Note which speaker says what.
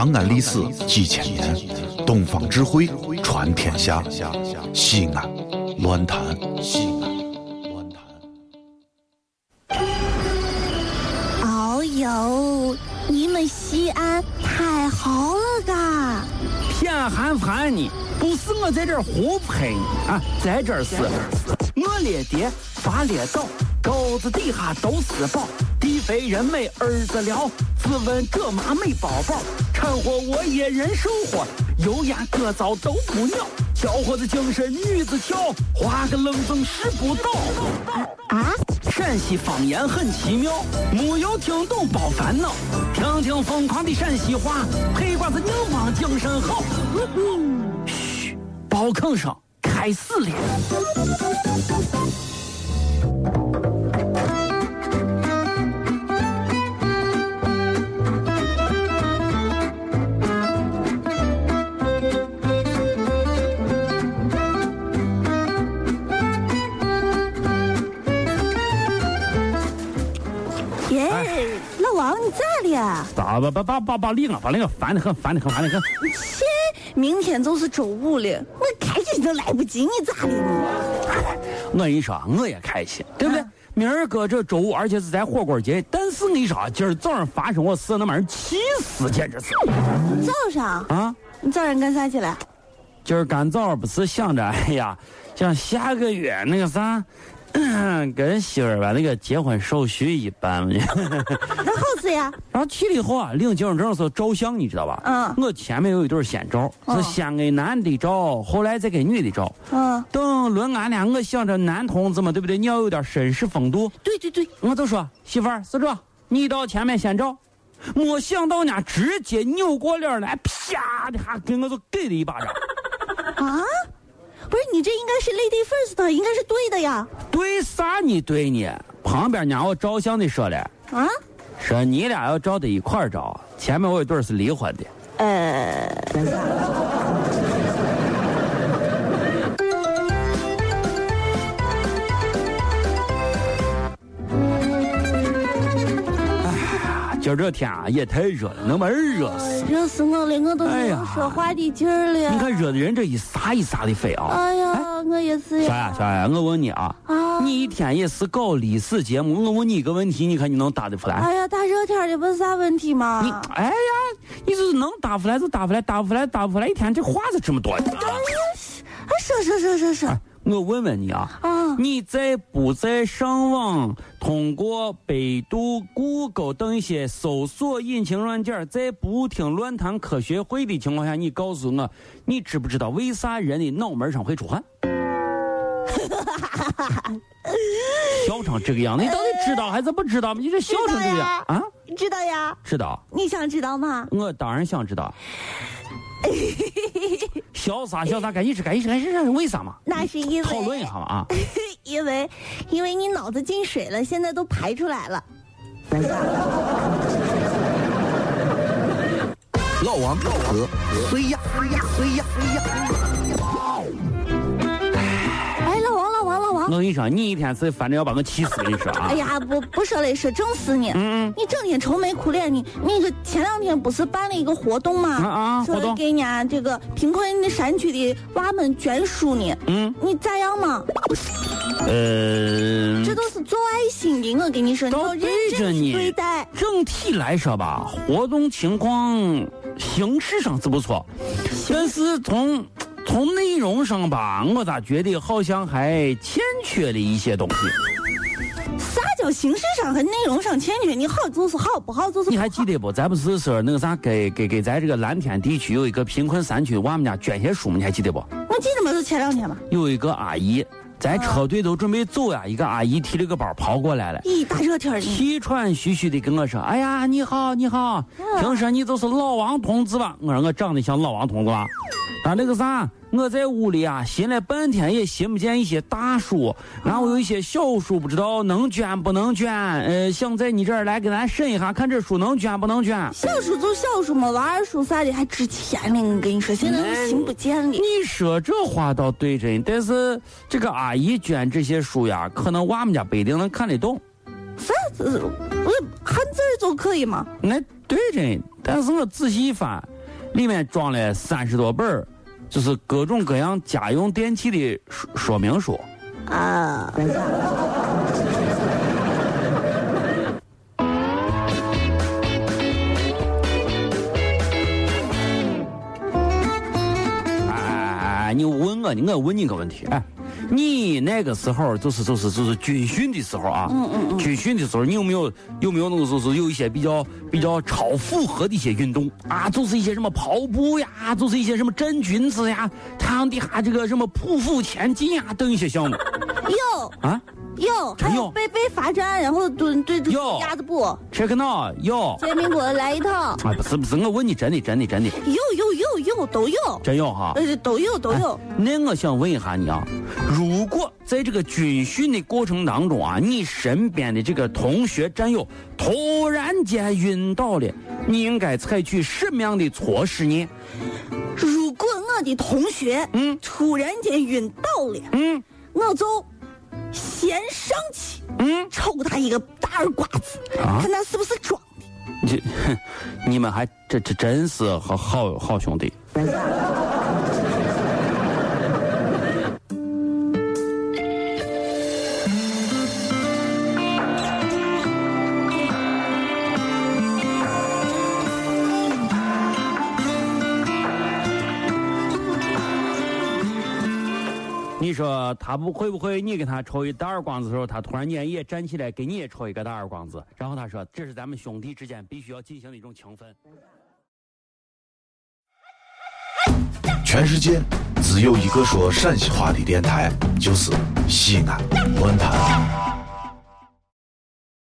Speaker 1: 长安历史几千年，东方智慧传天下。西安，乱谈西安，乱
Speaker 2: 谈。哦呦，你们西安太好了嘎！
Speaker 3: 偏寒寒你，不是我在这儿胡喷你啊，在这儿是，我列爹发列倒，沟子底下都是宝。地肥人美儿子了，自问这妈没宝宝，掺和我也人生活，油盐各糟都不尿，小伙子精神女子俏，画个愣风使不倒。啊！陕西方言很奇妙，没有听懂别烦恼，听听疯狂的陕西话，黑瓜子硬邦精神好。嘘，包坑声开始了。咋把把把把把令啊，把那个烦得很，烦得很，烦得很。
Speaker 2: 切，明天就是周五了，我开心都来不及，你咋的呢？
Speaker 3: 我跟你说，我也开心，对不对？明儿个这周五，而且是在火锅节。但是我跟你说，今儿早上发生我事，那玩意儿气死，简直是。
Speaker 2: 早上啊？你早上干啥去了？
Speaker 3: 今儿干早不是想着，哎呀，想下个月那个啥。跟媳妇儿把那个结婚手续一办
Speaker 2: 嘛，那好事呀。
Speaker 3: 然后去了以后啊，领结婚证时候照相，你知道吧？嗯。我前面有一对先照，是先给男的照，后来再给女的照。嗯。等轮俺俩，我想着男同志嘛，对不对？你要有点绅士风度。
Speaker 2: 对对对。
Speaker 3: 我就说媳妇儿，是这，你到前面先照。没想到呢，直接扭过脸来，啪的哈，给我就给了一巴掌。啊？
Speaker 2: 不是你这应该是 lady first，应该是对的呀。
Speaker 3: 对啥你对呢？旁边让我照相的说了啊，说你俩要照在一块儿照，前面我一对是离婚的。呃。今儿这天啊也太热了，能把人热死。
Speaker 2: 热死我了，我都没有说话的劲儿了。
Speaker 3: 你看热的人这一撒一撒的飞啊！
Speaker 2: 哎呀，我也是呀。
Speaker 3: 小雅，小雅，我问你啊，你一天也是搞历史节目，我问你一个问题，你看你能答得出来？
Speaker 2: 哎呀，大热天的问啥问题嘛？
Speaker 3: 你哎呀，你就是能答出来就答出来，答不出来答不出来，一天这话是这么多。哎呀，
Speaker 2: 说说说说说。
Speaker 3: 我问问你啊，你在不在上网通过百度、谷歌等一些搜索引擎软件，在不听乱谈科学会的情况下，你告诉我，你知不知道为啥人的脑门上会出汗？笑成这个样子，你到底知道还是不知道吗？你这笑成这个样
Speaker 2: 啊？知道呀，
Speaker 3: 知道。
Speaker 2: 你想知道吗？
Speaker 3: 我当然想知道。潇洒潇洒？赶紧吃，赶紧吃，赶紧吃！为啥嘛？
Speaker 2: 那是因为
Speaker 3: 讨论一下嘛啊！
Speaker 2: 因为因为你脑子进水了，现在都排出来了。
Speaker 1: 老王和谁呀？谁呀？谁呀？谁呀？
Speaker 3: 我跟你说，你一天是反正要把我气死！跟你说啊！
Speaker 2: 哎呀，不不说了，说正事呢。嗯你整天愁眉苦脸的，那个前两天不是办了一个活动吗？啊啊！活动给人家这个贫困的山区的娃们捐书呢。嗯。你咋样嘛？呃。这都是做爱心的，我跟你说，你要认真对待。
Speaker 3: 整体来说吧，活动情况形式上是不错，但是从。从内容上吧，我咋觉得好像还欠缺了一些东西。
Speaker 2: 啥叫形式上和内容上欠缺？你好就是好，不好就是
Speaker 3: 你还记得不？咱不是说那个啥，给给给咱这个蓝天地区有一个贫困山区娃们家捐些书吗？你还记得不？
Speaker 2: 我记得嘛，是前两天吧。
Speaker 3: 有一个阿姨，咱车队都准备走呀，一个阿姨提了个包跑过来了。
Speaker 2: 咦，大热天的。
Speaker 3: 气喘吁吁的跟我说：“哎呀，你好，你好，听说你就是老王同志吧？”我说我长得像老王同志吧？啊，那个啥。我在屋里啊，寻了半天也寻不见一些大书，然后有一些小书，不知道能捐不能捐。呃，想在你这儿来给咱审一下，看这书能捐不能捐。
Speaker 2: 小书就小书嘛，娃儿书啥的还值钱呢。我跟你说，现在都寻不见了。
Speaker 3: 你说这话倒对着，但是这个阿姨捐这些书呀，可能娃们家不一定能看得懂。
Speaker 2: 啥？我汉字就可以吗？
Speaker 3: 那对着。但是我仔细一翻，里面装了三十多本就是各种各样家用电器的说说明书。啊。哎你问我，我问你个问题，哎，你那个时候就是就是就是军训的时候啊，嗯嗯嗯，军训的时候，你有没有有没有那个就是有一些比较比较超负荷的一些运动啊？就是一些什么跑步呀，就是一些什么站军姿呀，太阳底下这个什么匍匐前进呀等一些项目。
Speaker 2: 有啊。有，还有背背罚站，然后蹲对着鸭子步。
Speaker 3: check now 有。
Speaker 2: 煎饼果子来一套。
Speaker 3: 哎，不是不是，我问你真的真的真的。
Speaker 2: 有都有。
Speaker 3: 真有哈。
Speaker 2: 呃，都有都有。
Speaker 3: 那我想问一下你啊，如果在这个军训的过程当中啊，你身边的这个同学战友突然间晕倒了，你应该采取什么样的措施呢？
Speaker 2: 如果我的同学嗯突然间晕倒了嗯，我就。先上去，嗯，抽他一个大耳刮子，啊看他是不是装的。
Speaker 3: 你，你们还这这真是好好好兄弟。你说他不会不会？你给他抽一大耳光子的时候，他突然间也站起来给你也抽一个大耳光子，然后他说：“这是咱们兄弟之间必须要进行的一种情分。”
Speaker 1: 全世界只有一个说陕西话的电台，就是西安论坛。